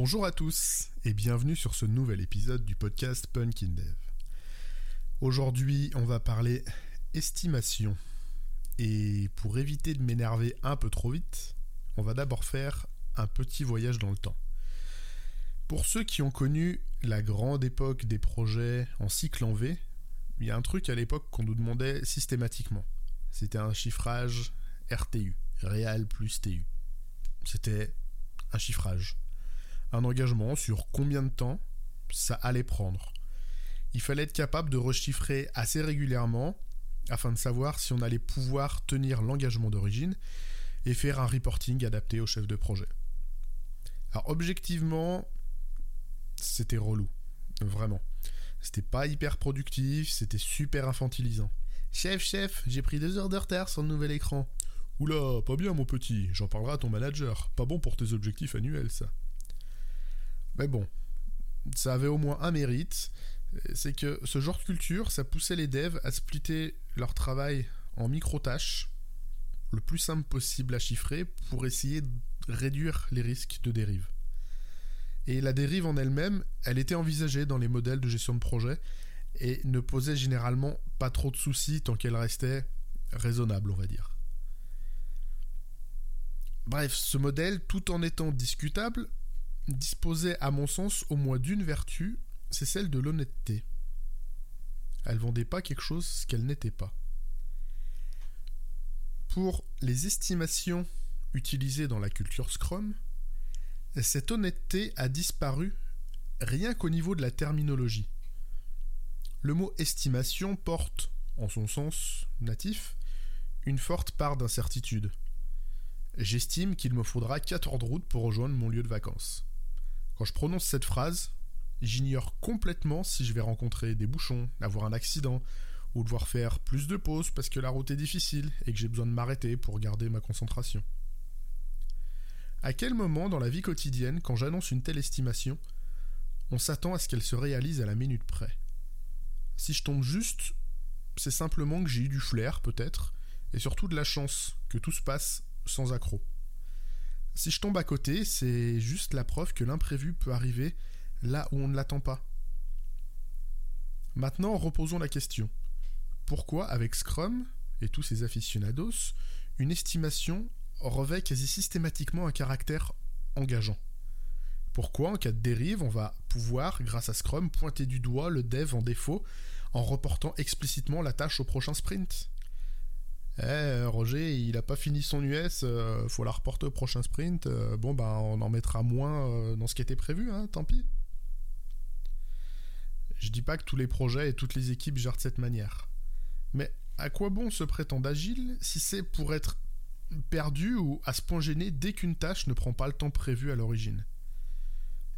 Bonjour à tous et bienvenue sur ce nouvel épisode du podcast Punkin Dev. Aujourd'hui, on va parler estimation. Et pour éviter de m'énerver un peu trop vite, on va d'abord faire un petit voyage dans le temps. Pour ceux qui ont connu la grande époque des projets en cycle en V, il y a un truc à l'époque qu'on nous demandait systématiquement. C'était un chiffrage RTU, Real plus TU. C'était un chiffrage. Un engagement sur combien de temps ça allait prendre. Il fallait être capable de rechiffrer assez régulièrement afin de savoir si on allait pouvoir tenir l'engagement d'origine et faire un reporting adapté au chef de projet. Alors objectivement, c'était relou, vraiment. C'était pas hyper productif, c'était super infantilisant. Chef, chef, j'ai pris deux heures de retard sur le nouvel écran. Oula, pas bien mon petit, j'en parlerai à ton manager. Pas bon pour tes objectifs annuels ça. Mais bon, ça avait au moins un mérite, c'est que ce genre de culture, ça poussait les devs à splitter leur travail en micro-tâches, le plus simple possible à chiffrer, pour essayer de réduire les risques de dérive. Et la dérive en elle-même, elle était envisagée dans les modèles de gestion de projet et ne posait généralement pas trop de soucis tant qu'elle restait raisonnable, on va dire. Bref, ce modèle, tout en étant discutable, disposait à mon sens au moins d'une vertu, c'est celle de l'honnêteté. Elle vendait pas quelque chose qu'elle n'était pas. Pour les estimations utilisées dans la culture Scrum, cette honnêteté a disparu rien qu'au niveau de la terminologie. Le mot estimation porte, en son sens natif, une forte part d'incertitude. J'estime qu'il me faudra 4 heures de route pour rejoindre mon lieu de vacances. Quand je prononce cette phrase, j'ignore complètement si je vais rencontrer des bouchons, avoir un accident, ou devoir faire plus de pauses parce que la route est difficile et que j'ai besoin de m'arrêter pour garder ma concentration. À quel moment dans la vie quotidienne, quand j'annonce une telle estimation, on s'attend à ce qu'elle se réalise à la minute près? Si je tombe juste, c'est simplement que j'ai eu du flair, peut-être, et surtout de la chance que tout se passe sans accroc. Si je tombe à côté, c'est juste la preuve que l'imprévu peut arriver là où on ne l'attend pas. Maintenant, reposons la question. Pourquoi, avec Scrum et tous ses aficionados, une estimation revêt quasi systématiquement un caractère engageant? Pourquoi, en cas de dérive, on va pouvoir, grâce à Scrum, pointer du doigt le dev en défaut en reportant explicitement la tâche au prochain sprint? Eh, Roger, il n'a pas fini son US, euh, faut la reporter au prochain sprint. Euh, bon, ben, on en mettra moins euh, dans ce qui était prévu, hein, tant pis. Je dis pas que tous les projets et toutes les équipes gèrent de cette manière. Mais à quoi bon se prétendre agile si c'est pour être perdu ou à se point gêné dès qu'une tâche ne prend pas le temps prévu à l'origine?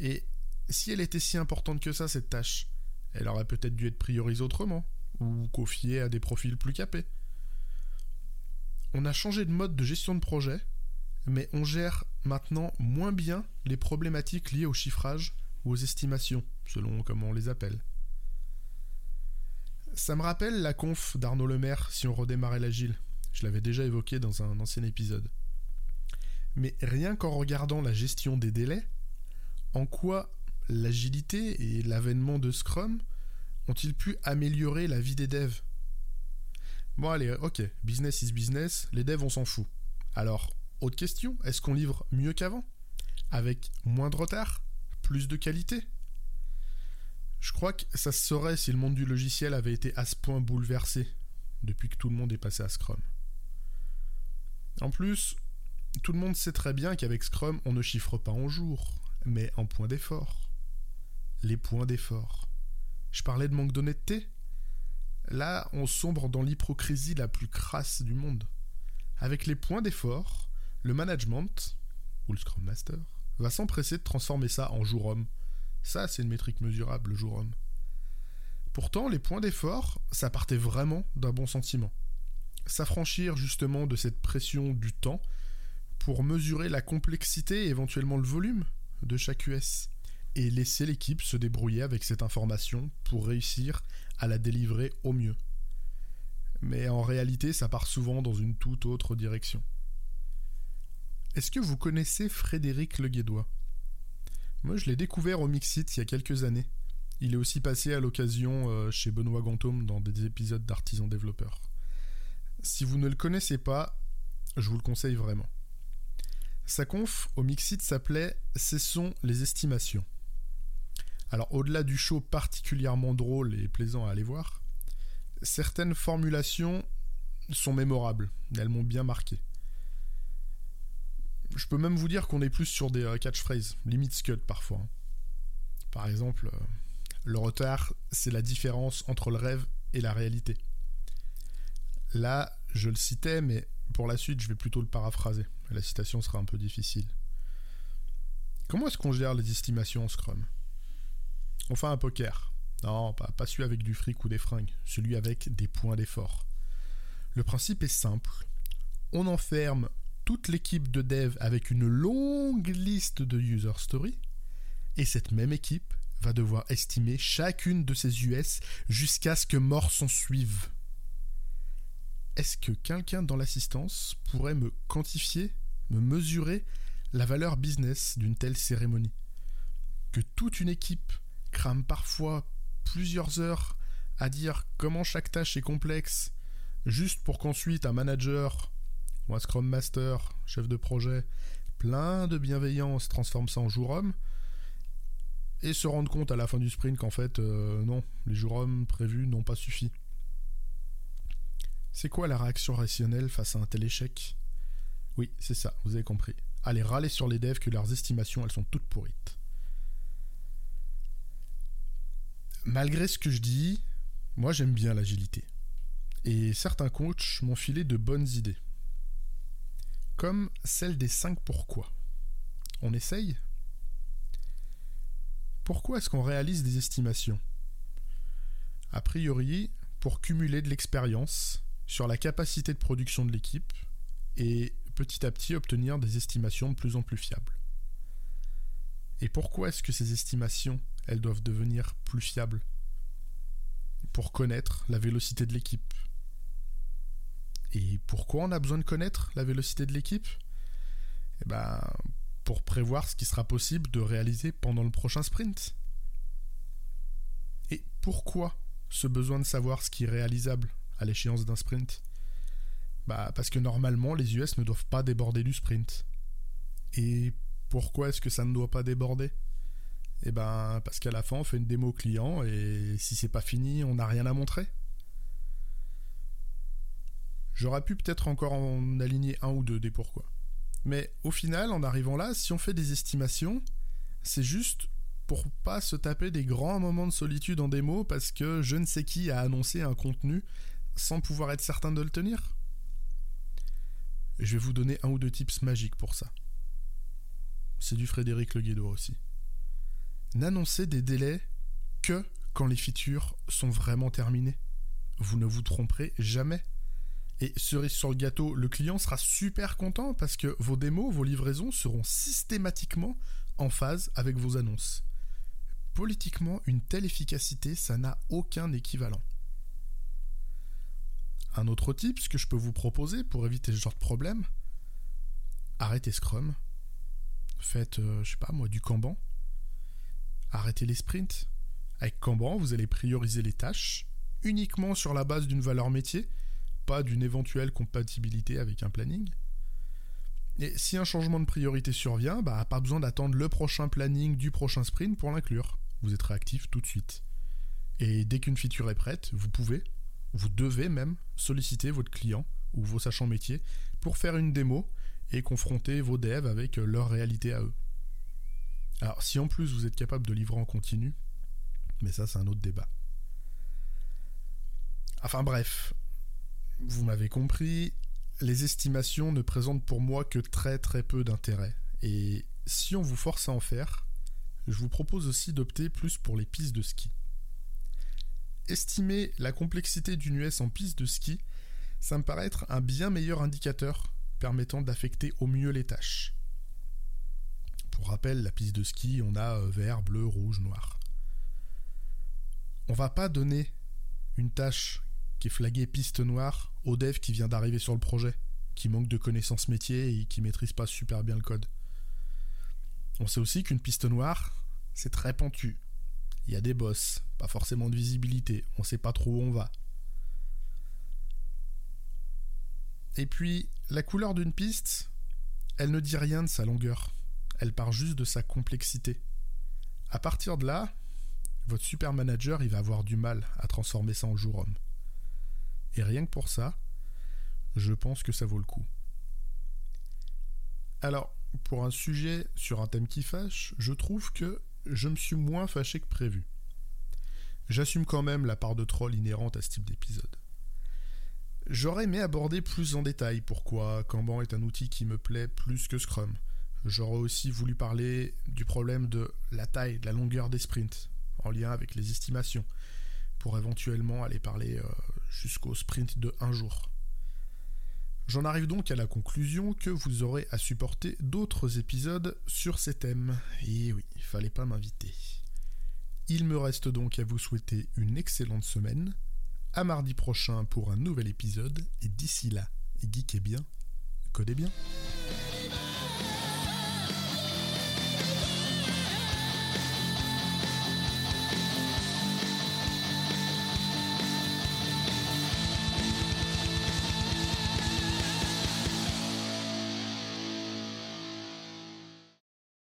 Et si elle était si importante que ça, cette tâche, elle aurait peut-être dû être priorisée autrement, ou confiée à des profils plus capés. On a changé de mode de gestion de projet, mais on gère maintenant moins bien les problématiques liées au chiffrage ou aux estimations, selon comment on les appelle. Ça me rappelle la conf d'Arnaud Lemaire si on redémarrait l'agile, je l'avais déjà évoqué dans un ancien épisode. Mais rien qu'en regardant la gestion des délais, en quoi l'agilité et l'avènement de Scrum ont-ils pu améliorer la vie des devs? Bon allez, ok, business is business, les devs on s'en fout. Alors, autre question, est-ce qu'on livre mieux qu'avant? Avec moins de retard? Plus de qualité? Je crois que ça se saurait si le monde du logiciel avait été à ce point bouleversé depuis que tout le monde est passé à Scrum. En plus, tout le monde sait très bien qu'avec Scrum, on ne chiffre pas en jours, mais en points d'effort. Les points d'effort. Je parlais de manque d'honnêteté. Là, on sombre dans l'hypocrisie la plus crasse du monde. Avec les points d'effort, le management, ou le Scrum Master, va s'empresser de transformer ça en jour homme. Ça, c'est une métrique mesurable, le jour homme. Pourtant, les points d'effort, ça partait vraiment d'un bon sentiment s'affranchir justement de cette pression du temps pour mesurer la complexité et éventuellement le volume de chaque US et laisser l'équipe se débrouiller avec cette information pour réussir à la délivrer au mieux. Mais en réalité, ça part souvent dans une toute autre direction. Est-ce que vous connaissez Frédéric Leguédois Moi, je l'ai découvert au Mixit il y a quelques années. Il est aussi passé à l'occasion euh, chez Benoît Gantôme dans des épisodes d'Artisan Développeur. Si vous ne le connaissez pas, je vous le conseille vraiment. Sa conf au Mixit s'appelait Cessons les estimations. Alors au-delà du show particulièrement drôle et plaisant à aller voir, certaines formulations sont mémorables, elles m'ont bien marqué. Je peux même vous dire qu'on est plus sur des euh, catchphrases, limite scud parfois. Hein. Par exemple, euh, le retard, c'est la différence entre le rêve et la réalité. Là, je le citais, mais pour la suite, je vais plutôt le paraphraser. La citation sera un peu difficile. Comment est-ce qu'on gère les estimations en Scrum? On fait un poker. Non, pas, pas celui avec du fric ou des fringues, celui avec des points d'effort. Le principe est simple. On enferme toute l'équipe de dev avec une longue liste de user stories, et cette même équipe va devoir estimer chacune de ces US jusqu'à ce que mort s'en suive. Est-ce que quelqu'un dans l'assistance pourrait me quantifier, me mesurer la valeur business d'une telle cérémonie? Que toute une équipe crame parfois plusieurs heures à dire comment chaque tâche est complexe, juste pour qu'ensuite un manager ou un Scrum Master, chef de projet, plein de bienveillance transforme ça en jour homme, et se rendre compte à la fin du sprint qu'en fait, euh, non, les jours hommes prévus n'ont pas suffi. C'est quoi la réaction rationnelle face à un tel échec? Oui, c'est ça, vous avez compris. Aller râler sur les devs que leurs estimations, elles sont toutes pourrites. Malgré ce que je dis, moi j'aime bien l'agilité. Et certains coachs m'ont filé de bonnes idées. Comme celle des 5 pourquoi. On essaye? Pourquoi est-ce qu'on réalise des estimations? A priori, pour cumuler de l'expérience sur la capacité de production de l'équipe et petit à petit obtenir des estimations de plus en plus fiables. Et pourquoi est-ce que ces estimations, elles doivent devenir plus fiables Pour connaître la vélocité de l'équipe. Et pourquoi on a besoin de connaître la vélocité de l'équipe? Eh ben, pour prévoir ce qui sera possible de réaliser pendant le prochain sprint. Et pourquoi ce besoin de savoir ce qui est réalisable à l'échéance d'un sprint? Bah parce que normalement les US ne doivent pas déborder du sprint. Et pourquoi est-ce que ça ne doit pas déborder? Eh ben parce qu'à la fin on fait une démo client et si c'est pas fini, on n'a rien à montrer. J'aurais pu peut-être encore en aligner un ou deux des pourquoi. Mais au final, en arrivant là, si on fait des estimations, c'est juste pour pas se taper des grands moments de solitude en démo parce que je ne sais qui a annoncé un contenu sans pouvoir être certain de le tenir. Je vais vous donner un ou deux tips magiques pour ça. C'est du Frédéric Le Guédo aussi. N'annoncez des délais que quand les features sont vraiment terminées. Vous ne vous tromperez jamais. Et cerise sur le gâteau, le client sera super content parce que vos démos, vos livraisons seront systématiquement en phase avec vos annonces. Politiquement, une telle efficacité, ça n'a aucun équivalent. Un autre type, ce que je peux vous proposer pour éviter ce genre de problème, arrêtez Scrum, faites, euh, je sais pas moi, du Kanban, arrêtez les sprints. Avec Kanban, vous allez prioriser les tâches uniquement sur la base d'une valeur métier pas d'une éventuelle compatibilité avec un planning. Et si un changement de priorité survient, bah, pas besoin d'attendre le prochain planning du prochain sprint pour l'inclure. Vous êtes réactif tout de suite. Et dès qu'une feature est prête, vous pouvez, vous devez même solliciter votre client ou vos sachants métiers pour faire une démo et confronter vos devs avec leur réalité à eux. Alors si en plus vous êtes capable de livrer en continu, mais ça c'est un autre débat. Enfin bref, vous m'avez compris, les estimations ne présentent pour moi que très très peu d'intérêt. Et si on vous force à en faire, je vous propose aussi d'opter plus pour les pistes de ski. Estimer la complexité d'une US en piste de ski, ça me paraît être un bien meilleur indicateur permettant d'affecter au mieux les tâches. Pour rappel, la piste de ski, on a euh, vert, bleu, rouge, noir. On va pas donner une tâche qui est flaguée piste noire au dev qui vient d'arriver sur le projet, qui manque de connaissances métiers et qui maîtrise pas super bien le code. On sait aussi qu'une piste noire, c'est très pentu. Il y a des bosses, pas forcément de visibilité, on sait pas trop où on va. Et puis, la couleur d'une piste, elle ne dit rien de sa longueur. Elle part juste de sa complexité. À partir de là, votre super manager, il va avoir du mal à transformer ça en jour homme. Et rien que pour ça, je pense que ça vaut le coup. Alors, pour un sujet sur un thème qui fâche, je trouve que je me suis moins fâché que prévu. J'assume quand même la part de troll inhérente à ce type d'épisode. J'aurais aimé aborder plus en détail pourquoi Kanban est un outil qui me plaît plus que Scrum. J'aurais aussi voulu parler du problème de la taille, de la longueur des sprints, en lien avec les estimations, pour éventuellement aller parler euh, jusqu'au sprint de un jour. J'en arrive donc à la conclusion que vous aurez à supporter d'autres épisodes sur ces thèmes. Et oui, il fallait pas m'inviter. Il me reste donc à vous souhaiter une excellente semaine. À mardi prochain pour un nouvel épisode. Et d'ici là, geekez bien, codez bien.